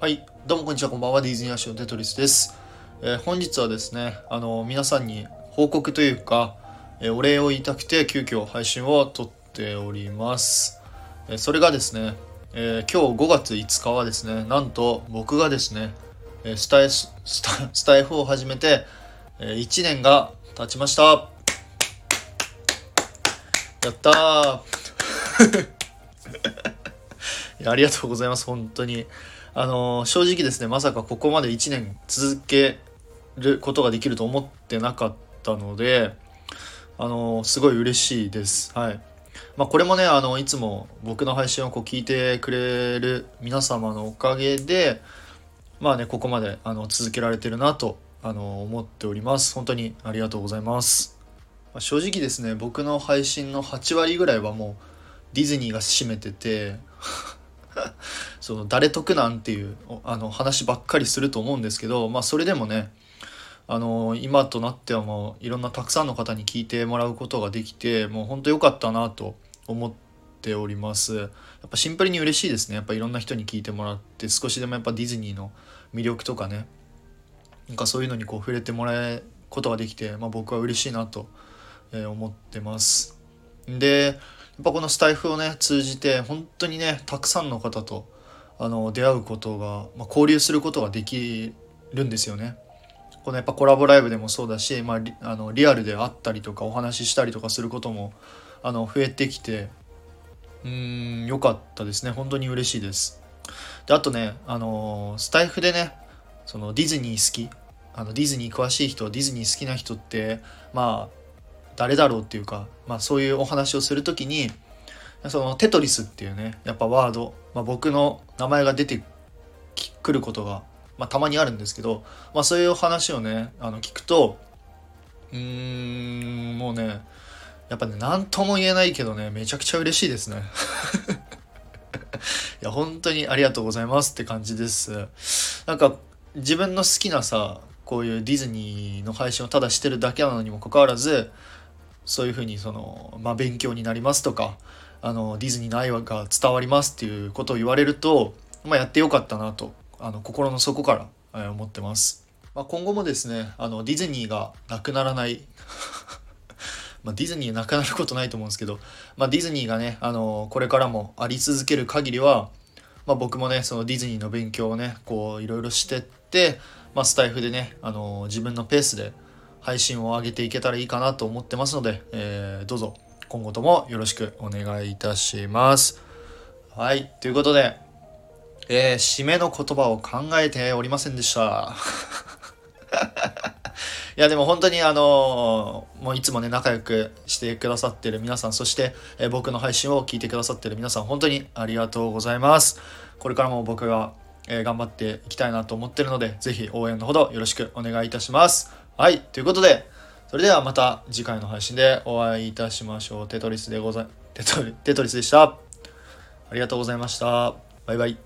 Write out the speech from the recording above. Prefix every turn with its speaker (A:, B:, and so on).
A: はい、どうもこんにちは、こんばんは。ディズニーアショーテトリスです。えー本日はですね、あの皆さんに報告というか、えーお礼を言いたくて急遽配信を撮っております。えーそれがですね、え今日5月5日はですね、なんと僕がですね、えスタイスタイフを始めて、え1年が経ちました。やったー ありがとうございます、本当に。あの正直ですね、まさかここまで1年続けることができると思ってなかったので、あのすごい嬉しいです。はい。まあ、これもね、あの、いつも僕の配信をこう聞いてくれる皆様のおかげで、まあね、ここまであの続けられてるなとあの思っております。本当にありがとうございます。まあ正直ですね、僕の配信の8割ぐらいはもうディズニーが占めてて、その誰得なんていうあの話ばっかりすると思うんですけど、まあ、それでもねあの今となってはもういろんなたくさんの方に聞いてもらうことができてもう本当良かったなと思っております。やっぱシンプルに嬉しいですね。やっぱいろんな人に聞いてもらって少しでもやっぱディズニーの魅力とかねなんかそういうのにこう触れてもらえることができて、まあ、僕は嬉しいなと思ってます。でぱこのスタイフをね通じて本当にねたくさんの方とあの出会うことが、まあ、交流することができるんですよね。このやっぱコラボライブでもそうだし、まあ、リあのリアルで会ったりとかお話ししたりとかすることもあの増えてきてうん良かったですね本当に嬉しいです。であとねあのスタイフでねそのディズニー好きあのディズニー詳しい人ディズニー好きな人ってまあ誰だろうっていうか、まあ、そういうお話をするときにそのテトリスっていうねやっぱワード、まあ、僕の名前が出てくることが、まあ、たまにあるんですけど、まあ、そういうお話をねあの聞くとうーんもうねやっぱね何とも言えないけどねめちゃくちゃ嬉しいですね。いや本当にありがとうございますって感じです。なんか自分の好きなさこういうディズニーの配信をただしてるだけなのにもかかわらずそういうふうにその、まあ、勉強になりますとかあのディズニーの愛が伝わりますっていうことを言われると、まあ、やってよかったなとあの心の底から、えー思ってます、まあ、今後もですねあのディズニーがなくならない まあディズニーなくなることないと思うんですけど、まあ、ディズニーがねあのこれからもあり続ける限りは、まあ、僕もねそのディズニーの勉強をねこういろいろしてって、まあ、スタイフでねあの自分のペースで配信を上げていけたらいいかなと思ってますので、えーどうぞ今後ともよろしくお願いいたします。はい、ということで、えー締めの言葉を考えておりませんでした。いやでも本当にあのもういつもね仲良くしてくださってる皆さんそして、えー僕の配信を聞いてくださってる皆さん本当にありがとうございますこれからも僕が、えー頑張っていきたいなと思ってるのでぜひ応援のほどよろしくお願いいたしますはいということでそれではまた次回の配信でお会いいたしましょう。テトリスでございテトリテトリスでした。ありがとうございました。バイバイ。